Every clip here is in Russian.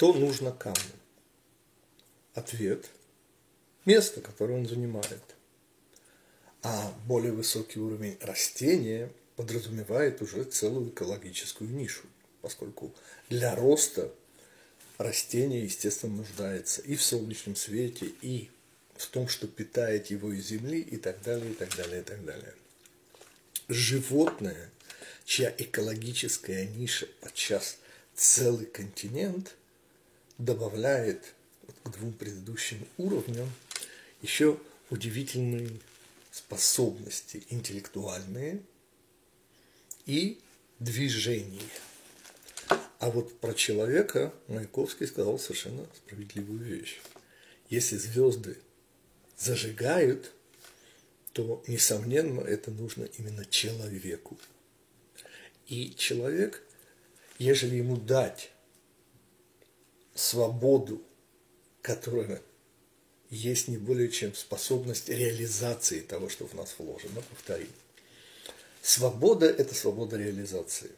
Что нужно камню? Ответ – место, которое он занимает. А более высокий уровень растения подразумевает уже целую экологическую нишу, поскольку для роста растение, естественно, нуждается и в солнечном свете, и в том, что питает его из земли, и так далее, и так далее, и так далее. Животное, чья экологическая ниша подчас целый континент, добавляет к двум предыдущим уровням еще удивительные способности интеллектуальные и движения. А вот про человека Маяковский сказал совершенно справедливую вещь. Если звезды зажигают, то, несомненно, это нужно именно человеку. И человек, ежели ему дать свободу, которая есть не более чем способность реализации того, что в нас вложено, повторим. Свобода – это свобода реализации.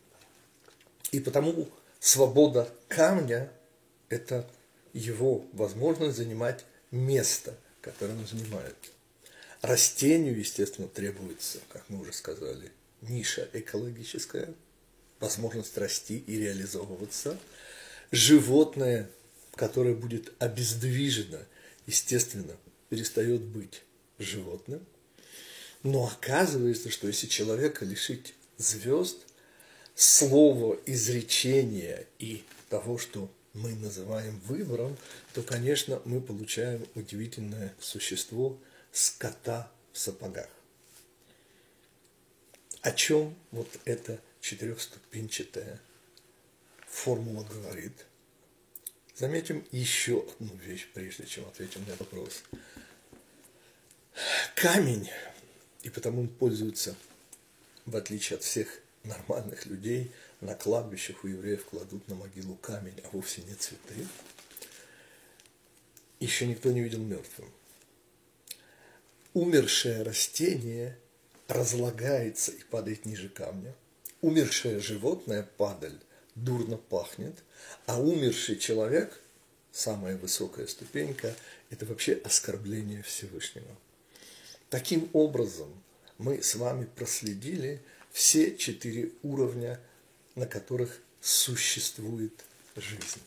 И потому свобода камня – это его возможность занимать место, которое он занимает. Растению, естественно, требуется, как мы уже сказали, ниша экологическая, возможность расти и реализовываться. Животное, которое будет обездвижено, естественно, перестает быть животным. Но оказывается, что если человека лишить звезд – слова, изречения и того, что мы называем выбором, то, конечно, мы получаем удивительное существо скота в сапогах. О чем вот эта четырехступенчатая формула говорит? Заметим еще одну вещь, прежде чем ответим на вопрос. Камень, и потому он пользуется, в отличие от всех нормальных людей на кладбищах у евреев кладут на могилу камень, а вовсе не цветы, еще никто не видел мертвым. Умершее растение разлагается и падает ниже камня. Умершее животное, падаль, дурно пахнет, а умерший человек, самая высокая ступенька, это вообще оскорбление Всевышнего. Таким образом, мы с вами проследили все четыре уровня, на которых существует жизнь.